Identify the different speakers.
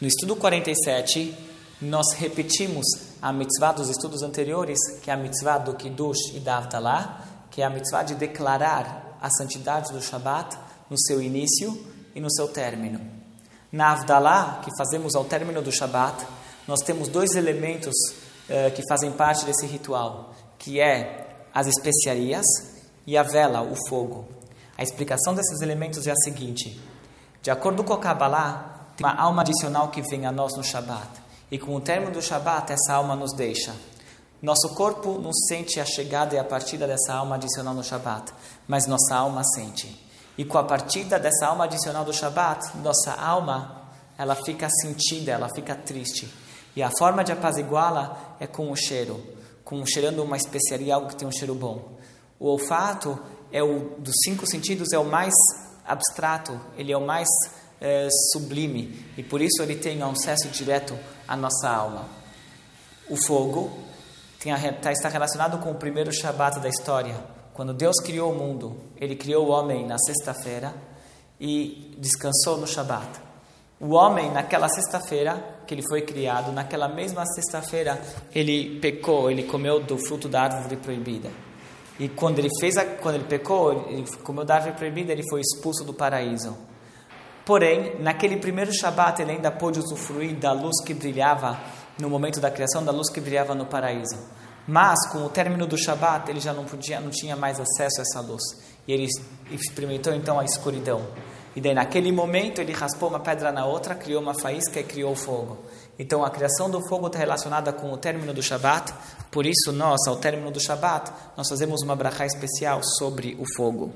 Speaker 1: No estudo 47, nós repetimos a mitzvah dos estudos anteriores, que é a mitzvah do Kiddush e da Avdalah, que é a mitzvah de declarar a santidade do Shabat no seu início e no seu término. Na Avdalah, que fazemos ao término do Shabat, nós temos dois elementos uh, que fazem parte desse ritual, que é as especiarias e a vela, o fogo. A explicação desses elementos é a seguinte: de acordo com a Kabbalah, uma alma adicional que vem a nós no Shabat. E com o término do Shabat, essa alma nos deixa. Nosso corpo não sente a chegada e a partida dessa alma adicional no Shabat, mas nossa alma sente. E com a partida dessa alma adicional do Shabat, nossa alma, ela fica sentida, ela fica triste. E a forma de apaziguá-la é com o cheiro, com cheirando uma especiaria, algo que tem um cheiro bom. O olfato é o dos cinco sentidos é o mais abstrato, ele é o mais é, sublime e por isso ele tem acesso direto à nossa alma. O fogo a, tá, está relacionado com o primeiro Shabat da história. Quando Deus criou o mundo, Ele criou o homem na sexta-feira e descansou no Shabat. O homem, naquela sexta-feira que ele foi criado, naquela mesma sexta-feira, ele pecou, ele comeu do fruto da árvore proibida. E quando ele fez, a, quando ele pecou, ele comeu da árvore proibida, ele foi expulso do paraíso. Porém, naquele primeiro Shabat, ele ainda pôde usufruir da luz que brilhava no momento da criação, da luz que brilhava no paraíso. Mas, com o término do Shabat, ele já não podia, não tinha mais acesso a essa luz. E ele experimentou então a escuridão. E daí, naquele momento, ele raspou uma pedra na outra, criou uma faísca e criou fogo. Então, a criação do fogo está relacionada com o término do Shabat. Por isso, nós, ao término do Shabat, nós fazemos uma brachá especial sobre o fogo.